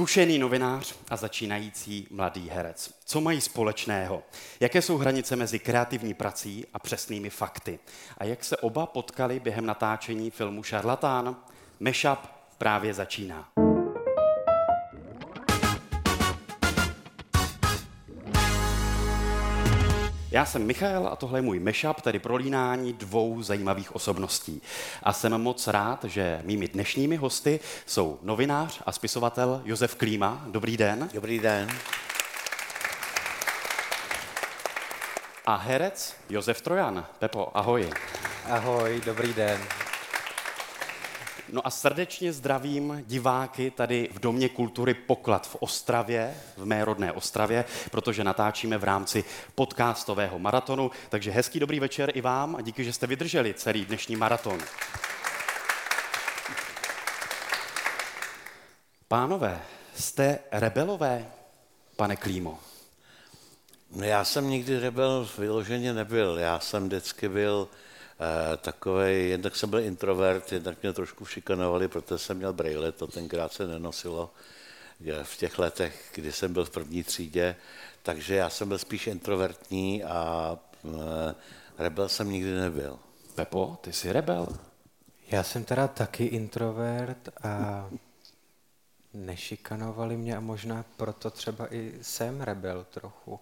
Zkušený novinář a začínající mladý herec. Co mají společného? Jaké jsou hranice mezi kreativní prací a přesnými fakty? A jak se oba potkali během natáčení filmu Šarlatán? Mashup právě začíná. Já jsem Michal a tohle je můj mashup, tedy prolínání dvou zajímavých osobností. A jsem moc rád, že mými dnešními hosty jsou novinář a spisovatel Josef Klíma. Dobrý den. Dobrý den. A herec Josef Trojan. Pepo, ahoj. Ahoj, dobrý den. No a srdečně zdravím diváky tady v Domě kultury Poklad v Ostravě, v mé rodné Ostravě, protože natáčíme v rámci podcastového maratonu. Takže hezký dobrý večer i vám a díky, že jste vydrželi celý dnešní maraton. Pánové, jste rebelové, pane Klímo? Já jsem nikdy rebel vyloženě nebyl. Já jsem vždycky byl takový, jednak jsem byl introvert, jednak mě trošku šikanovali, protože jsem měl brejle, to tenkrát se nenosilo v těch letech, kdy jsem byl v první třídě, takže já jsem byl spíš introvertní a eh, rebel jsem nikdy nebyl. Pepo, ty jsi rebel? Já jsem teda taky introvert a nešikanovali mě a možná proto třeba i jsem rebel trochu.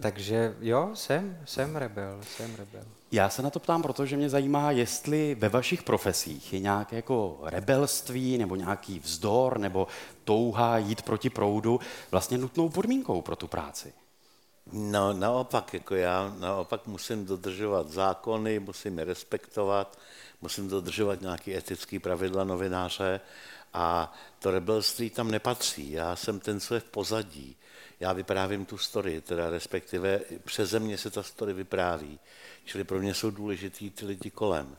Takže jo, jsem, jsem rebel, jsem rebel. Já se na to ptám, protože mě zajímá, jestli ve vašich profesích je nějaké jako rebelství nebo nějaký vzdor nebo touha jít proti proudu vlastně nutnou podmínkou pro tu práci. No, naopak, jako já naopak musím dodržovat zákony, musím je respektovat, musím dodržovat nějaké etické pravidla novináře a to rebelství tam nepatří. Já jsem ten, co je v pozadí já vyprávím tu story, teda respektive přeze mě se ta story vypráví. Čili pro mě jsou důležitý ty lidi kolem.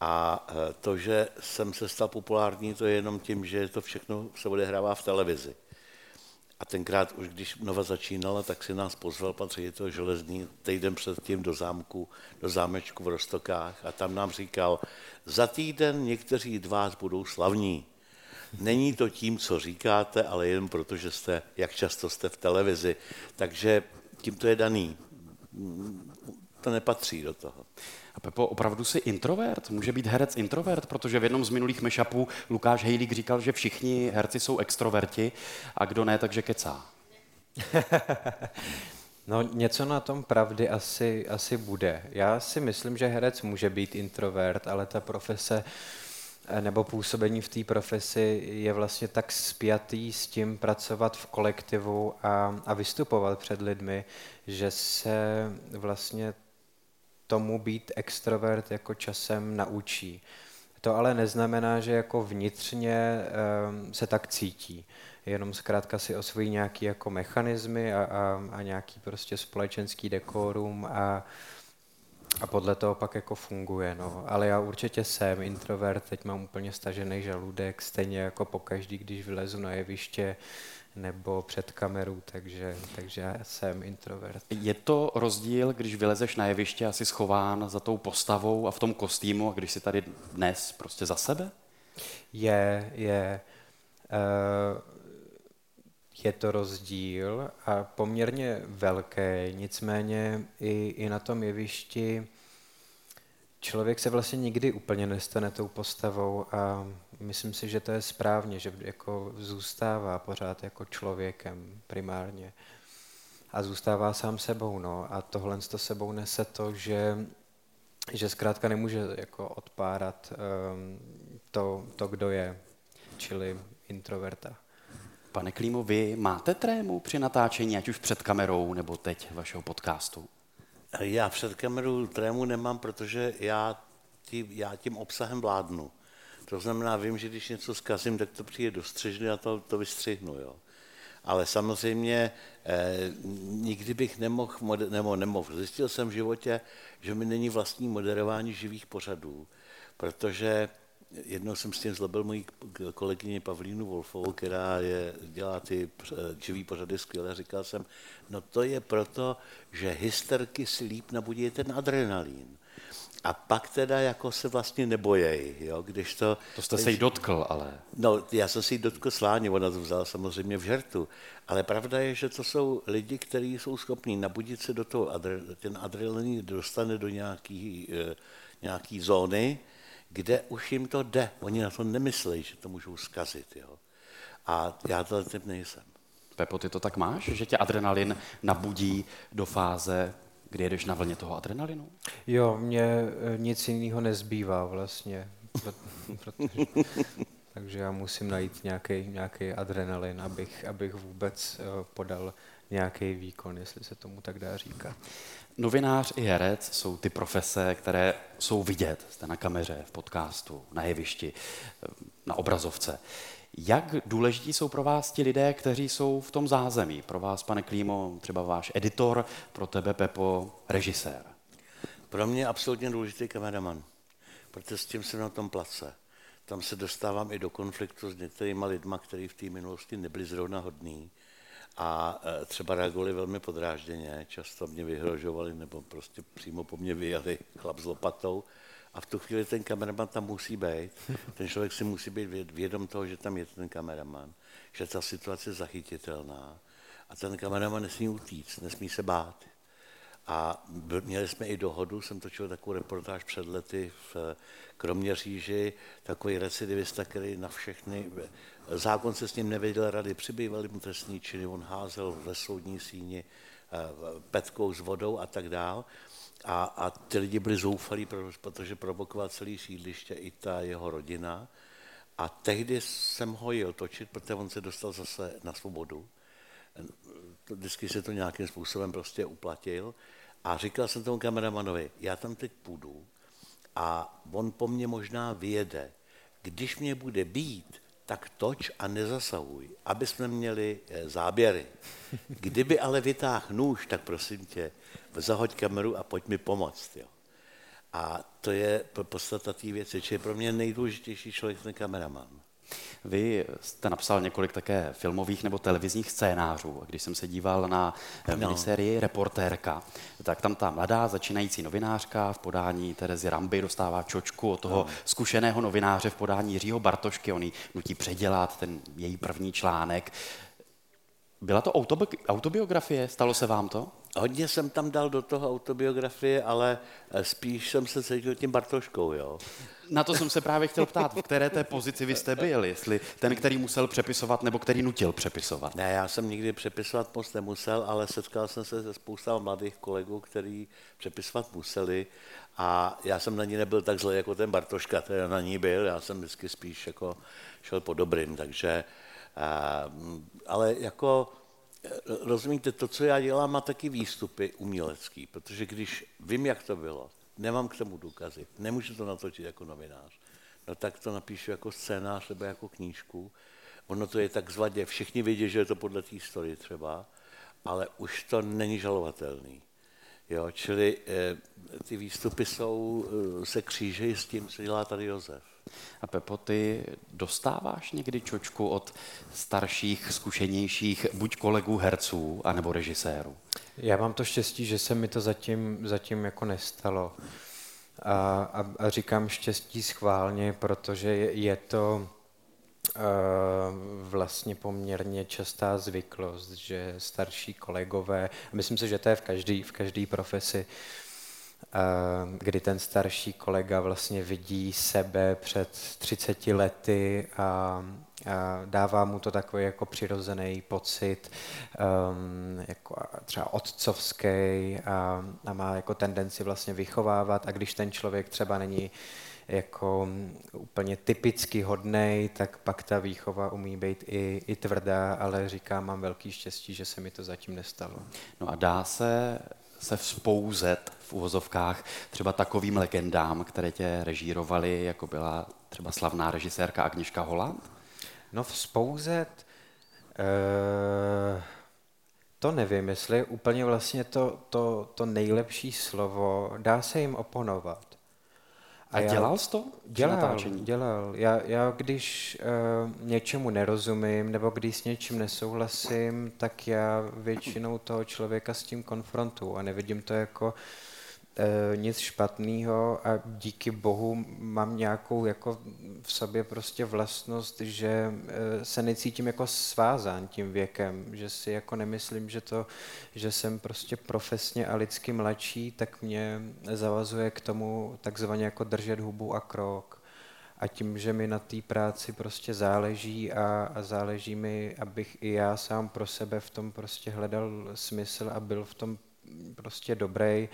A e, to, že jsem se stal populární, to je jenom tím, že to všechno se odehrává v televizi. A tenkrát už, když Nova začínala, tak si nás pozval pan ředitel železný týden předtím do zámku, do zámečku v Rostokách a tam nám říkal, za týden někteří z vás budou slavní. Není to tím, co říkáte, ale jen proto, že jste, jak často jste v televizi. Takže tím to je daný. To nepatří do toho. A Pepo, opravdu jsi introvert? Může být herec introvert? Protože v jednom z minulých mešapů Lukáš Hejlík říkal, že všichni herci jsou extroverti a kdo ne, takže kecá. No něco na tom pravdy asi, asi bude. Já si myslím, že herec může být introvert, ale ta profese Eh, nebo působení v té profesi je vlastně tak spjatý s tím pracovat v kolektivu a, a vystupovat před lidmi, že se vlastně tomu být extrovert jako časem naučí. To ale neznamená, že jako vnitřně um, se tak cítí. Jenom zkrátka si osvojí nějaký jako mechanismy a, a, a nějaký prostě společenský dekorum a, a podle toho pak jako funguje, no. Ale já určitě jsem introvert, teď mám úplně stažený žaludek, stejně jako pokaždý, když vylezu na jeviště nebo před kamerou, takže, takže já jsem introvert. Je to rozdíl, když vylezeš na jeviště a jsi schován za tou postavou a v tom kostýmu, a když jsi tady dnes prostě za sebe? Je, je. Uh, je to rozdíl a poměrně velký, nicméně i, i na tom jevišti člověk se vlastně nikdy úplně nestane tou postavou a myslím si, že to je správně, že jako zůstává pořád jako člověkem primárně a zůstává sám sebou. No. A tohle to sebou nese to, že, že zkrátka nemůže jako odpárat um, to, to, kdo je, čili introverta. Pane Klímo, vy máte trému při natáčení, ať už před kamerou nebo teď vašeho podcastu? Já před kamerou trému nemám, protože já, tí, já tím obsahem vládnu. To znamená, vím, že když něco zkazím, tak to přijde do střižny a to, to vystřihnu. Jo. Ale samozřejmě eh, nikdy bych nemohl, nebo nemohl. Zjistil jsem v životě, že mi není vlastní moderování živých pořadů, protože jednou jsem s tím zlobil mojí kolegyni Pavlínu Wolfovou, která je, dělá ty živý pořady skvěle. Říkal jsem, no to je proto, že hysterky si líp nabudí ten adrenalín. a pak teda jako se vlastně nebojej, jo, když to... To jste se jí dotkl, ale... No, já jsem si jí dotkl sláně, ona to vzala samozřejmě v žertu, ale pravda je, že to jsou lidi, kteří jsou schopní nabudit se do toho, ten adrenalin dostane do nějaký, eh, nějaký zóny, kde už jim to jde. Oni na to nemyslejí, že to můžou zkazit. Jo. A já to typ nejsem. Pepo, ty to tak máš, že tě adrenalin nabudí do fáze, kdy jedeš na vlně toho adrenalinu? Jo, mně eh, nic jiného nezbývá vlastně. Protože, takže já musím najít nějaký, nějaký adrenalin, abych, abych vůbec eh, podal nějaký výkon, jestli se tomu tak dá říkat. Novinář i herec jsou ty profese, které jsou vidět. Jste na kameře, v podcastu, na jevišti, na obrazovce. Jak důležití jsou pro vás ti lidé, kteří jsou v tom zázemí? Pro vás, pane Klímo, třeba váš editor, pro tebe, Pepo, režisér. Pro mě je absolutně důležitý kameraman, protože s tím jsem na tom place. Tam se dostávám i do konfliktu s některými lidmi, kteří v té minulosti nebyli zrovna hodní a e, třeba reagovali velmi podrážděně, často mě vyhrožovali nebo prostě přímo po mně vyjeli chlap s lopatou a v tu chvíli ten kameraman tam musí být. Ten člověk si musí být vědom toho, že tam je ten kameraman, že ta situace je zachytitelná a ten kameraman nesmí utíct, nesmí se bát. A měli jsme i dohodu, jsem točil takovou reportáž před lety v Kroměříži, takový recidivista, který na všechny, zákon se s ním nevěděl rady, přibývali mu trestní činy, on házel ve soudní síni eh, petkou s vodou a tak dál. A, a ty lidi byli zoufalí, protože provokoval celý sídliště i ta jeho rodina. A tehdy jsem ho jel točit, protože on se dostal zase na svobodu. Vždycky se to nějakým způsobem prostě uplatil. A říkal jsem tomu kameramanovi, já tam teď půjdu a on po mně možná vyjede. Když mě bude být, tak toč a nezasahuj, aby jsme měli eh, záběry. Kdyby ale vytáhl nůž, tak prosím tě, zahoď kameru a pojď mi pomoct. Jo. A to je podstata té věci, čili pro mě nejdůležitější člověk ten kameraman. Vy jste napsal několik také filmových nebo televizních scénářů. Když jsem se díval na no. minisérii Reportérka, tak tam ta mladá začínající novinářka v podání Terezy Ramby dostává čočku od toho no. zkušeného novináře v podání Jiřího Bartošky. On nutí předělat ten její první článek. Byla to autobiografie? Stalo se vám to? Hodně jsem tam dal do toho autobiografie, ale eh, spíš jsem se cítil tím Bartoškou, jo. Na to jsem se právě chtěl ptát, v které té pozici vy jste byl, jestli ten, který musel přepisovat, nebo který nutil přepisovat. Ne, já jsem nikdy přepisovat moc nemusel, ale setkal jsem se se spousta mladých kolegů, kteří přepisovat museli a já jsem na ní nebyl tak zlej jako ten Bartoška, který na ní byl, já jsem vždycky spíš jako šel po dobrým, takže, ale jako rozumíte, to, co já dělám, má taky výstupy umělecký, protože když vím, jak to bylo, nemám k tomu důkazy, nemůžu to natočit jako novinář, no tak to napíšu jako scénář nebo jako knížku. Ono to je tak zvadě, všichni vědí, že je to podle té historie třeba, ale už to není žalovatelný. Jo, čili eh, ty výstupy jsou, eh, se křížejí s tím, co dělá tady Josef. A Pepo, ty dostáváš někdy čočku od starších, zkušenějších buď kolegů herců, anebo režisérů? Já mám to štěstí, že se mi to zatím, zatím jako nestalo. A, a, a říkám štěstí schválně, protože je, je to vlastně poměrně častá zvyklost, že starší kolegové, myslím si, že to je v každé v každý profesi, uh, kdy ten starší kolega vlastně vidí sebe před 30 lety a, a dává mu to takový jako přirozený pocit, um, jako třeba otcovský a, a má jako tendenci vlastně vychovávat. A když ten člověk třeba není jako úplně typicky hodnej, tak pak ta výchova umí být i, i tvrdá, ale říkám, mám velký štěstí, že se mi to zatím nestalo. No a dá se se vzpouzet v uvozovkách třeba takovým legendám, které tě režírovaly, jako byla třeba slavná režisérka Agnieszka Holland? No vzpouzet, e, to nevím, jestli je úplně vlastně to, to, to nejlepší slovo. Dá se jim oponovat. A, a dělal jsi to? Dělal, dělal. Já, já když uh, něčemu nerozumím nebo když s něčím nesouhlasím, tak já většinou toho člověka s tím konfrontu a nevidím to jako e, nic špatného a díky bohu mám nějakou jako v sobě prostě vlastnost, že e, se necítím jako svázán tím věkem, že si jako nemyslím, že to, že jsem prostě profesně a lidsky mladší, tak mě zavazuje k tomu takzvaně jako držet hubu a krok. A tím, že mi na té práci prostě záleží a, a záleží mi, abych i já sám pro sebe v tom prostě hledal smysl a byl v tom prostě dobrý,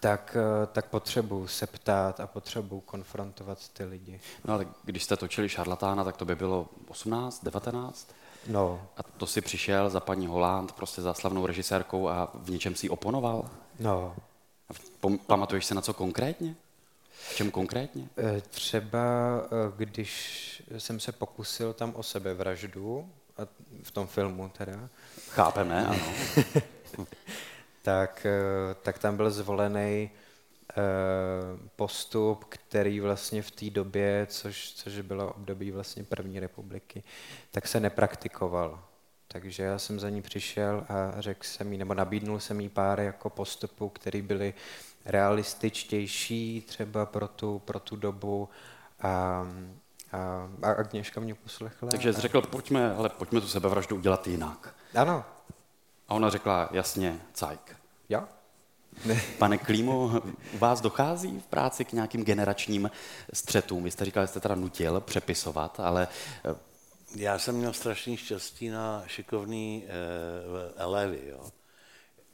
tak, eh, tak potřebuji se ptát a potřebuji konfrontovat ty lidi. No ale když jste točili šarlatána, tak to by bylo 18, 19? No. A to si přišel za paní Holand, prostě za slavnou režisérkou a v něčem si oponoval? No. Pamatuješ se na co konkrétně? V čem konkrétně? Eh, třeba eh, když jsem se pokusil tam o sebevraždu, v tom filmu teda. Chápeme, ano. tak, eh, tak tam byl zvolený postup, který vlastně v té době, což, což bylo období vlastně první republiky, tak se nepraktikoval. Takže já jsem za ní přišel a řekl jsem jí, nebo nabídnul jsem jí pár jako postupů, které byly realističtější třeba pro tu, pro tu dobu a, a, a Agněška mě poslechla. Takže jsi řekl, pojďme, ale pojďme tu sebevraždu udělat jinak. Ano. A ona řekla, jasně, cajk. Jo. Pane Klímo, u vás dochází v práci k nějakým generačním střetům? Vy jste říkal, že jste teda nutil přepisovat, ale... Eh, Já jsem měl strašný štěstí na šikovný eh, elevy. Jo.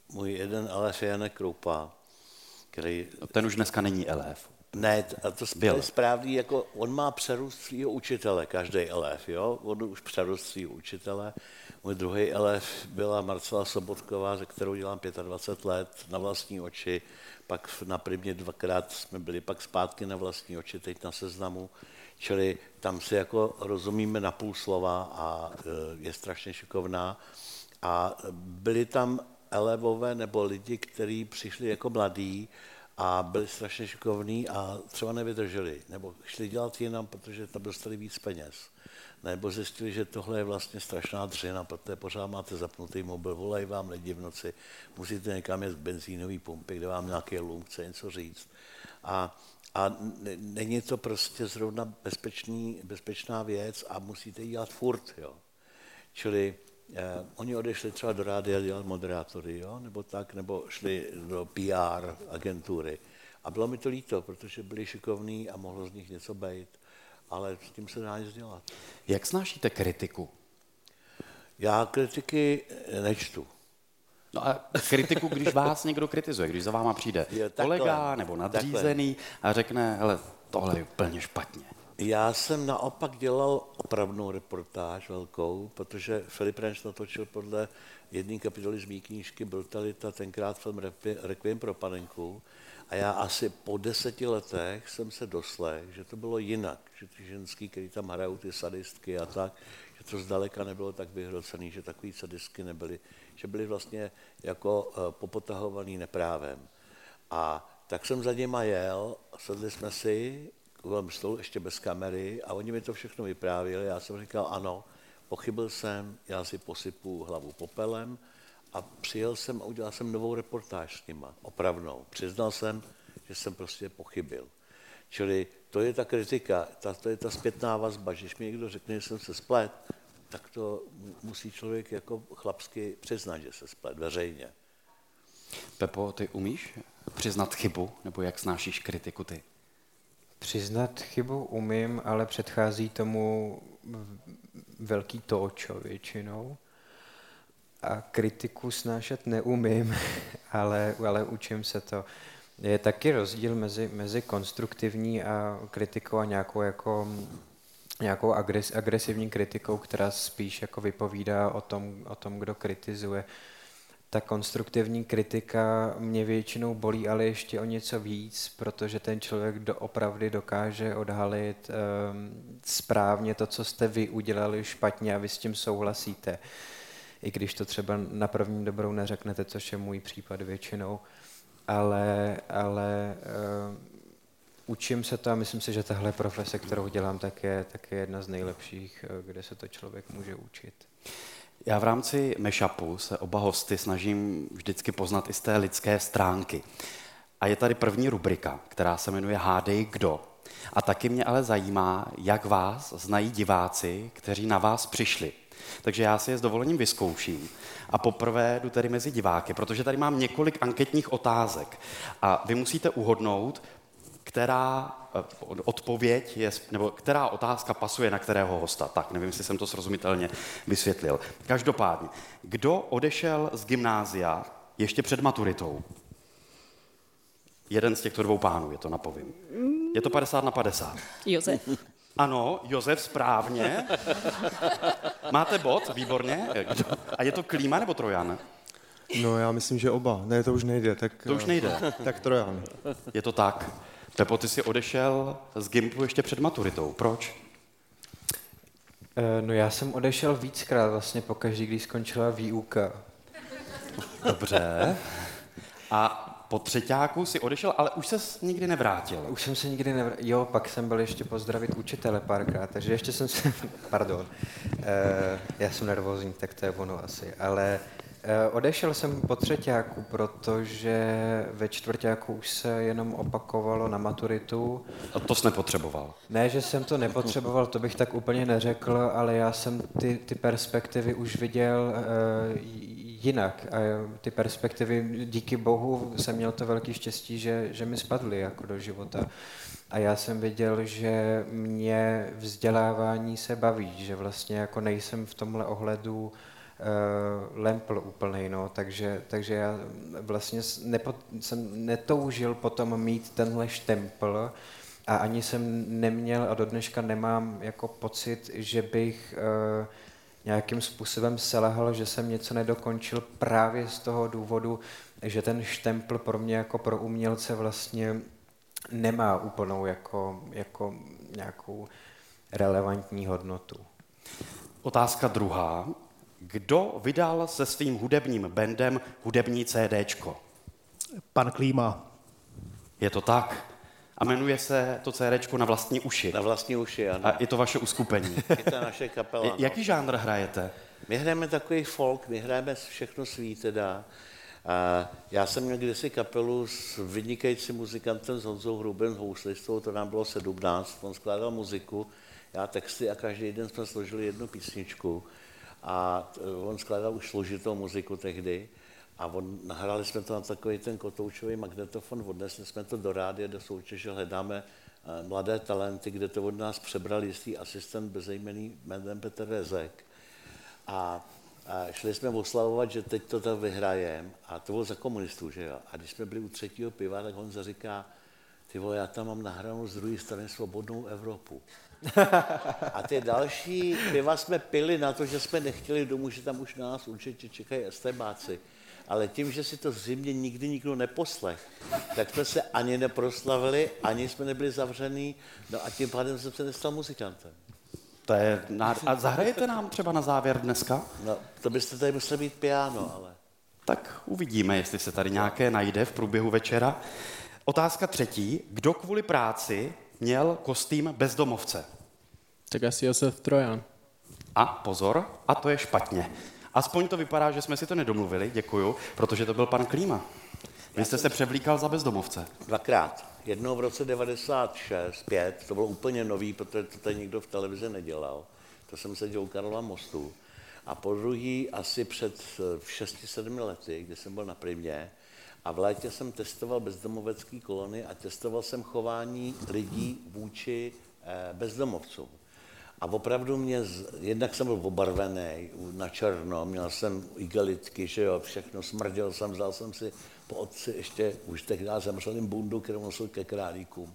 Můj jeden elef je Janek Kroupa, který... No, ten už dneska není elef. Ne, a to Byl. je správný, jako on má přerůst svého učitele, každý elef, jo? On už přerůst svého učitele. Můj druhý elef byla Marcela Sobotková, ze kterou dělám 25 let na vlastní oči. Pak na primě dvakrát jsme byli pak zpátky na vlastní oči, teď na seznamu. Čili tam si jako rozumíme na půl slova a e, je strašně šikovná. A byli tam elevové nebo lidi, kteří přišli jako mladí a byli strašně šikovní a třeba nevydrželi, nebo šli dělat jinam, protože tam dostali víc peněz. Nebo zjistili, že tohle je vlastně strašná dřina, protože pořád máte zapnutý mobil, volají vám lidi v noci, musíte někam jet k benzínové pumpy, kde vám nějaký lům chce něco říct. A, a není to prostě zrovna bezpečný, bezpečná věc a musíte ji dělat furt. Jo. Čili Eh, oni odešli třeba do rádia dělat moderátory, jo? nebo tak, nebo šli do PR agentury. A bylo mi to líto, protože byli šikovní a mohlo z nich něco být, ale s tím se dá nic dělat. Jak snášíte kritiku? Já kritiky nečtu. No a kritiku, když vás někdo kritizuje, když za váma přijde jo, kolega nebo nadřízený takhle. a řekne, hele, tohle je úplně špatně. Já jsem naopak dělal opravnou reportáž velkou, protože Filip Renš natočil podle jedné kapitoly z mý knížky, byl tady ta tenkrát film Requiem pro panenku a já asi po deseti letech jsem se doslech, že to bylo jinak, že ty ženský, který tam hrajou ty sadistky a tak, že to zdaleka nebylo tak vyhrocený, že takový sadistky nebyly, že byly vlastně jako eh, popotahovaný neprávem. A tak jsem za něma jel, sedli jsme si kolem stolu, ještě bez kamery, a oni mi to všechno vyprávěli. Já jsem říkal, ano, pochybil jsem, já si posypu hlavu popelem a přijel jsem a udělal jsem novou reportáž s nima, opravnou. Přiznal jsem, že jsem prostě pochybil. Čili to je ta kritika, ta, to je ta zpětná vazba, že když mi někdo řekne, že jsem se splet, tak to musí člověk jako chlapsky přiznat, že se splet veřejně. Pepo, ty umíš přiznat chybu, nebo jak snášíš kritiku ty? Přiznat chybu umím, ale předchází tomu velký točo většinou. A kritiku snášet neumím, ale, ale učím se to. Je taky rozdíl mezi, mezi konstruktivní a kritikou a nějakou jako nějakou agres, agresivní kritikou, která spíš jako vypovídá o tom, o tom, kdo kritizuje ta konstruktivní kritika mě většinou bolí, ale ještě o něco víc, protože ten člověk do, opravdu dokáže odhalit um, správně to, co jste vy udělali špatně a vy s tím souhlasíte. I když to třeba na první dobrou neřeknete, což je můj případ většinou. Ale, ale um, učím se to a myslím si, že tahle profese, kterou dělám, tak je, tak je jedna z nejlepších, eh, kde se to člověk může učit. Já v rámci mashupu se oba hosty snažím vždycky poznat i z té lidské stránky. A je tady první rubrika, která se jmenuje Hádej kdo. A taky mě ale zajímá, jak vás znají diváci, kteří na vás přišli. Takže já si je s dovolením vyzkouším. A poprvé jdu tedy mezi diváky, protože tady mám několik anketních otázek. A vy musíte uhodnout, která eh, odpověď je, nebo která otázka pasuje na kterého hosta. Tak, nevím, jestli jsem to srozumitelně vysvětlil. Každopádně, kdo odešel z gymnázia ještě před maturitou? Jeden z těchto dvou pánů, je to napovím. Je to 50 na 50. Josef. Ano, Josef správně. Máte bod, výborně. A je to Klíma nebo Trojan? No já myslím, že oba. Ne, to už nejde. Tak, To už nejde. Tak Trojan. Je to tak. Pepo, ty jsi odešel z Gimplu ještě před maturitou. Proč? Eh, No já jsem odešel víckrát vlastně po každý, když skončila výuka. Dobře. A po třetíku si odešel, ale už ses nikdy nevrátil. Už jsem se nikdy nevr... Jo, pak jsem byl ještě pozdravit učitele párkrát, takže ještě jsem se... Pardon. E, já jsem nervózní, tak to je ono asi. Ale e, odešel jsem po třetíku, protože ve čtvrtíku už se jenom opakovalo na maturitu. A to jsi nepotřeboval. Ne, že jsem to nepotřeboval, to bych tak úplně neřekl, ale já jsem ty, ty perspektivy už viděl uh, jinak. A ty perspektivy, díky bohu, jsem měl to velký štěstí, že, že mi spadly jako do života. A já jsem viděl, že mě vzdělávání se baví, že vlastně jako nejsem v tomhle ohledu uh, lempl úplný, no, takže, takže já vlastně nepo, jsem netoužil potom mít tenhle štempl, a ani jsem neměl a do dneška nemám jako pocit, že bych uh, nějakým způsobem selehal, že jsem něco nedokončil právě z toho důvodu, že ten štempl pro mě jako pro umělce vlastně nemá úplnou jako, jako nějakou relevantní hodnotu. Otázka druhá. Kdo vydal se svým hudebním bandem hudební CDčko? Pan Klíma. Je to tak? A jmenuje se to CDčko na vlastní uši. Na vlastní uši, ano. A je to vaše uskupení. Je to naše kapela. no. Jaký žánr hrajete? My hrajeme takový folk, my hrajeme všechno svý teda. A já jsem měl kdysi kapelu s vynikajícím muzikantem s Honzou Hrubem, houslistou, to nám bylo 17, on skládal muziku, já texty a každý den jsme složili jednu písničku. A on skládal už složitou muziku tehdy. A on, nahráli jsme to na takový ten kotoučový magnetofon, odnesli jsme to do rádia, do soutěže, hledáme eh, mladé talenty, kde to od nás přebral jistý asistent bezejmený jménem Petr Rezek. A, a šli jsme oslavovat, že teď to tam vyhrajem. A to bylo za komunistů, že jo. A když jsme byli u třetího piva, tak on říká, ty vole, já tam mám nahranou z druhé strany svobodnou Evropu. A ty další piva jsme pili na to, že jsme nechtěli domů, že tam už na nás určitě čekají estebáci. Ale tím, že si to zřejmě nikdy nikdo neposlech, tak jsme se ani neproslavili, ani jsme nebyli zavřený, no a tím pádem jsem se nestal muzikantem. To je nád... A zahrajete nám třeba na závěr dneska? No, to byste tady museli mít piano, ale... Tak uvidíme, jestli se tady nějaké najde v průběhu večera. Otázka třetí. Kdo kvůli práci měl kostým bezdomovce? Tak asi Josef Trojan. A pozor, a to je špatně. Aspoň to vypadá, že jsme si to nedomluvili, děkuju, protože to byl pan Klíma. Vy jste se převlíkal za bezdomovce. Dvakrát. Jednou v roce 96, 5, to bylo úplně nový, protože to tady nikdo v televizi nedělal. To jsem seděl u Karla Mostu. A po druhý asi před 6-7 lety, kdy jsem byl na Primě, a v létě jsem testoval bezdomovecký kolony a testoval jsem chování lidí vůči eh, bezdomovcům. A opravdu mě, jednak jsem byl obarvený na černo, měl jsem igelitky, že jo, všechno, smrděl jsem, vzal jsem si po otci ještě už tehdy zemřelým bundu, kterou nosil ke králíkům.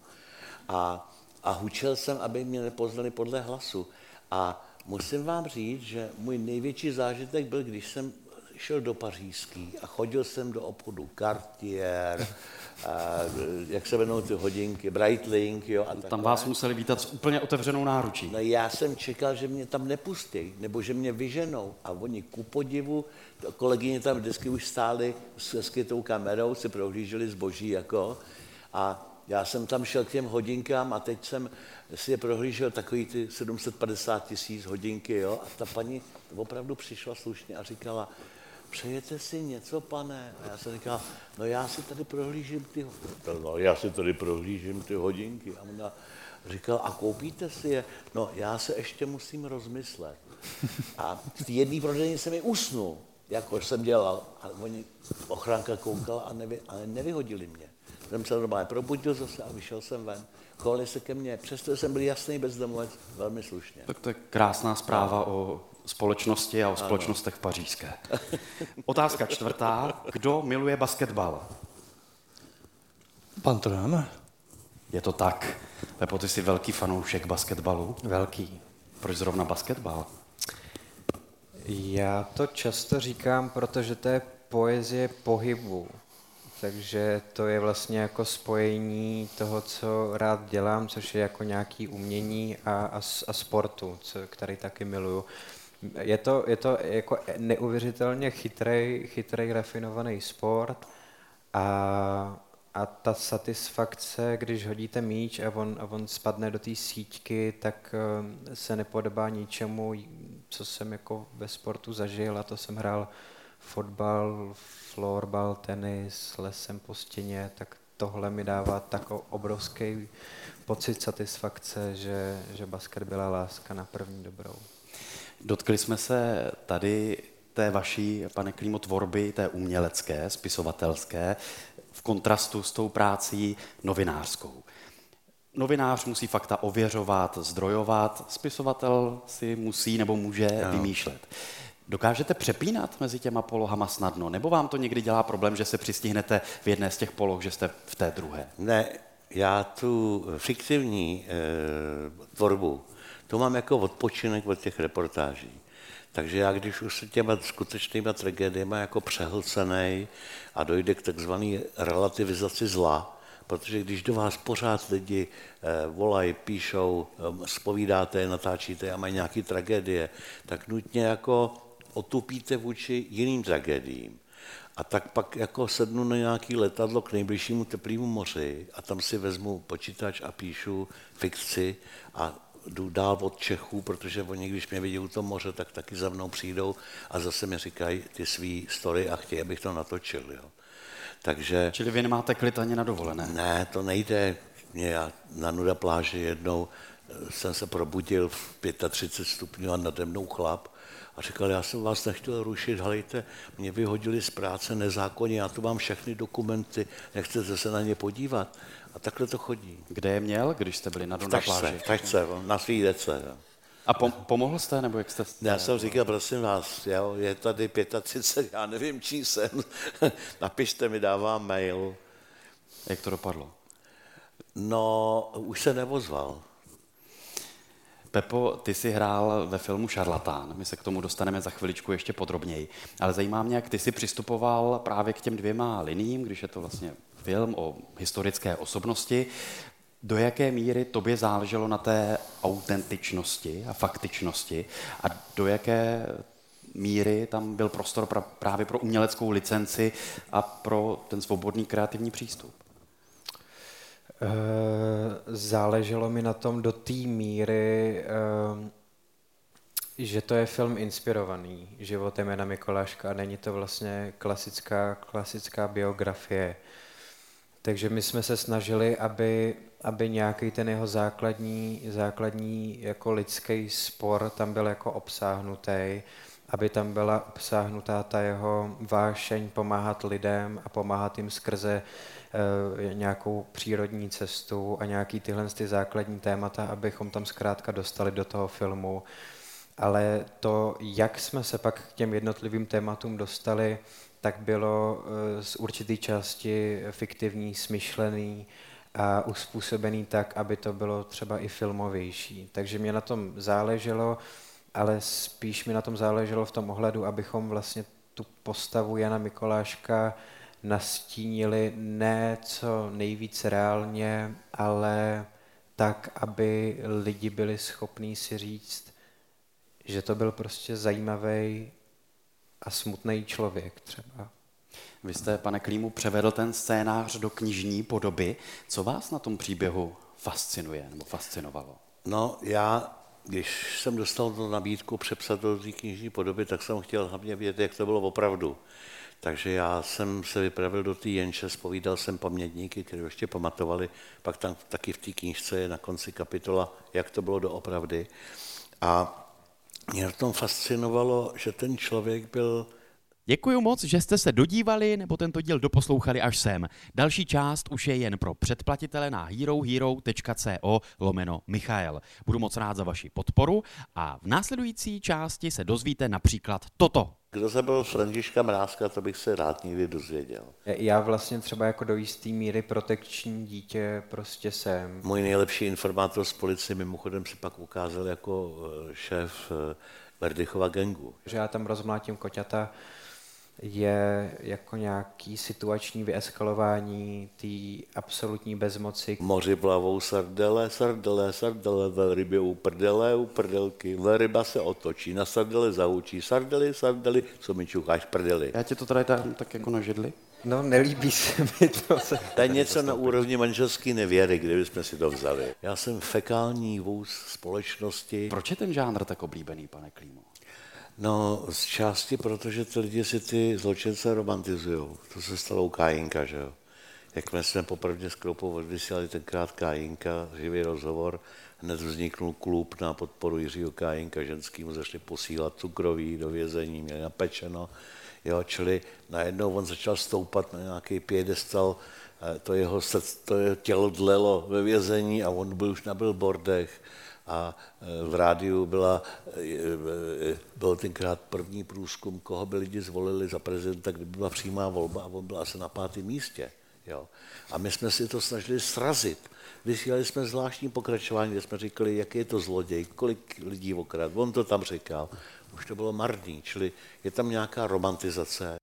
A, a hučel jsem, aby mě nepoznali podle hlasu. A musím vám říct, že můj největší zážitek byl, když jsem šel do Pařížský a chodil jsem do obchodu Cartier, a, jak se jmenují ty hodinky, Breitling, jo, a Tam vás museli vítat s úplně otevřenou náručí. No já jsem čekal, že mě tam nepustí, nebo že mě vyženou. A oni ku podivu, kolegyně tam vždycky už stály s skytou kamerou, si prohlíželi zboží jako. A já jsem tam šel k těm hodinkám a teď jsem si je prohlížel takový ty 750 tisíc hodinky, jo. A ta paní opravdu přišla slušně a říkala, přejete si něco, pane? A já jsem říkal, no já si tady prohlížím ty, no, já si tady prohlížím ty hodinky. A ona říkal, a koupíte si je? No, já se ještě musím rozmyslet. A v té jedné prodejně se mi usnul, jako jsem dělal. A oni, ochránka koukala a, nevy, ale nevyhodili mě. Jsem se normálně probudil zase a vyšel jsem ven. Chovali se ke mně, přesto jsem byl jasný bezdomovec, velmi slušně. Tak to je krásná zpráva o společnosti a o společnostech v pařížské. Otázka čtvrtá. Kdo miluje basketbal? Pan Trojan? Je to tak. Pepo, ty jsi velký fanoušek basketbalu. Velký. Proč zrovna basketbal? Já to často říkám, protože to je poezie pohybu. Takže to je vlastně jako spojení toho, co rád dělám, což je jako nějaký umění a, a, a sportu, co, který taky miluju. Je to, je to jako neuvěřitelně chytrý, chytrý, rafinovaný sport a, a ta satisfakce, když hodíte míč a on, a on spadne do té síťky, tak eh, se nepodobá ničemu, co jsem jako ve sportu zažil a to jsem hrál fotbal, florbal, tenis, lesem po stěně, tak tohle mi dává tak obrovský pocit satisfakce, že, že basket byla láska na první dobrou. Dotkli jsme se tady té vaší, pane Klímo, tvorby, té umělecké, spisovatelské, v kontrastu s tou prácí novinářskou. Novinář musí fakta ověřovat, zdrojovat, spisovatel si musí nebo může no. vymýšlet. Dokážete přepínat mezi těma polohama snadno? Nebo vám to někdy dělá problém, že se přistihnete v jedné z těch poloh, že jste v té druhé? Ne, já tu fiktivní e, tvorbu, to mám jako odpočinek od těch reportáží. Takže já, když už se těma skutečnýma tragédiemi jako přehlcený a dojde k takzvané relativizaci zla, protože když do vás pořád lidi eh, volají, píšou, eh, spovídáte, natáčíte a mají nějaké tragédie, tak nutně jako otupíte vůči jiným tragédiím. A tak pak jako sednu na nějaký letadlo k nejbližšímu teplému moři a tam si vezmu počítač a píšu fikci a jdu dál od Čechů, protože oni, když mě vidí u toho moře, tak taky za mnou přijdou a zase mi říkají ty svý story a chtějí, abych to natočil. Jo. Takže... Čili vy nemáte klid ani na dovolené? Ne, to nejde. Mě já na nuda pláži jednou eh, jsem se probudil v 35 stupňů a nade mnou chlap a říkal, já jsem vás nechtěl rušit, halejte, mě vyhodili z práce nezákonně, já tu mám všechny dokumenty, nechcete se na ně podívat. A takhle to chodí. Kde je měl, když jste byli na Dona pláži? V tačce, na svý dece. Jo. A pom- pomohl jste, nebo jak jste? Já jsem říkal, prosím vás, jo, je tady 35, já nevím, čí jsem, napište mi, dávám mail. Jak to dopadlo? No, už se nevozval. Pepo, ty jsi hrál ve filmu Šarlatán, my se k tomu dostaneme za chviličku ještě podrobněji, ale zajímá mě, jak ty jsi přistupoval právě k těm dvěma liním, když je to vlastně film o historické osobnosti, do jaké míry tobě záleželo na té autentičnosti a faktičnosti? A do jaké míry tam byl prostor pra, právě pro uměleckou licenci a pro ten svobodný kreativní přístup? Eh, záleželo mi na tom do té míry, eh, že to je film inspirovaný životem Jana Mikoláška a není to vlastně klasická, klasická biografie. Takže my jsme se snažili, aby, aby nějaký ten jeho základní, základní jako lidský spor tam byl jako obsáhnutý, aby tam byla obsáhnutá ta jeho vášeň pomáhat lidem a pomáhat jim skrze nějakou přírodní cestu a nějaký tyhle ty základní témata, abychom tam zkrátka dostali do toho filmu. Ale to, jak jsme se pak k těm jednotlivým tématům dostali, tak bylo eh, z určité části fiktivní, smyšlený a uspůsobený tak, aby to bylo třeba i filmovější. Takže mě na tom záleželo, ale spíš mi na tom záleželo v tom ohledu, abychom vlastně tu postavu Jana Mikoláška nastínili ne co nejvíc reálně, ale tak, aby lidi byli schopní si říct, že to byl prostě zajímavý a smutný člověk třeba. Vy jste, pane Klímu, převedl ten scénář do knižní podoby. Co vás na tom příběhu fascinuje nebo fascinovalo? No, já když jsem dostal tu nabídku přepsat do té knižní podoby, tak jsem chtěl hlavně vědět, jak to bylo opravdu. Takže já jsem se vypravil do té Jenče, spovídal jsem pamětníky, kteří ještě pamatovali, pak tam taky v té knížce je na konci kapitola, jak to bylo doopravdy. A mě na tom fascinovalo, že ten člověk byl Děkuji moc, že jste se dodívali nebo tento díl doposlouchali až sem. Další část už je jen pro předplatitele na herohero.co lomeno Michael. Budu moc rád za vaši podporu a v následující části se dozvíte například toto. Kdo zabil Františka Mrázka, to bych se rád někdy dozvěděl. Já vlastně třeba jako do jisté míry protekční dítě prostě jsem. Můj nejlepší informátor z policie mimochodem se pak ukázal jako eh, šéf eh, Verdychova gengu. Že já tam rozmlátím koťata, je jako nějaký situační vyeskalování té absolutní bezmoci. Moři plavou sardele, sardele, sardele, ve rybě u prdele, u prdelky, ve ryba se otočí, na sardele zaučí, sardely, sardely, co mi čucháš prdeli. Já ti to tady tam tak jako na židli? No, nelíbí se mi to. To je něco na úrovni manželské nevěry, kdybychom si to vzali. Já jsem fekální vůz společnosti. Proč je ten žánr tak oblíbený, pane Klímo? No, z části protože ty lidi si ty zločince romantizují. To se stalo u Kájinka, že jo. Jakmile jsme poprvé s Kroupou odvysílali tenkrát Kájinka, živý rozhovor, hned vzniknul klub na podporu Jiřího Kájinka, ženský mu začali posílat cukroví do vězení, měli napečeno, jo, čili najednou on začal stoupat na nějaký pědestal, eh, to jeho, srdc, to jeho tělo dlelo ve vězení a on byl už na billboardech a e, v rádiu byla, e, e, byl tenkrát první průzkum, koho by lidi zvolili za prezidenta, kdyby byla přímá volba a on byl asi na pátém místě. Jo. A my jsme si to snažili srazit. Vysílali jsme zvláštní pokračování, kde jsme říkali, jaký je to zloděj, kolik lidí okrad. On to tam říkal. Už to bylo marný, čili je tam nějaká romantizace.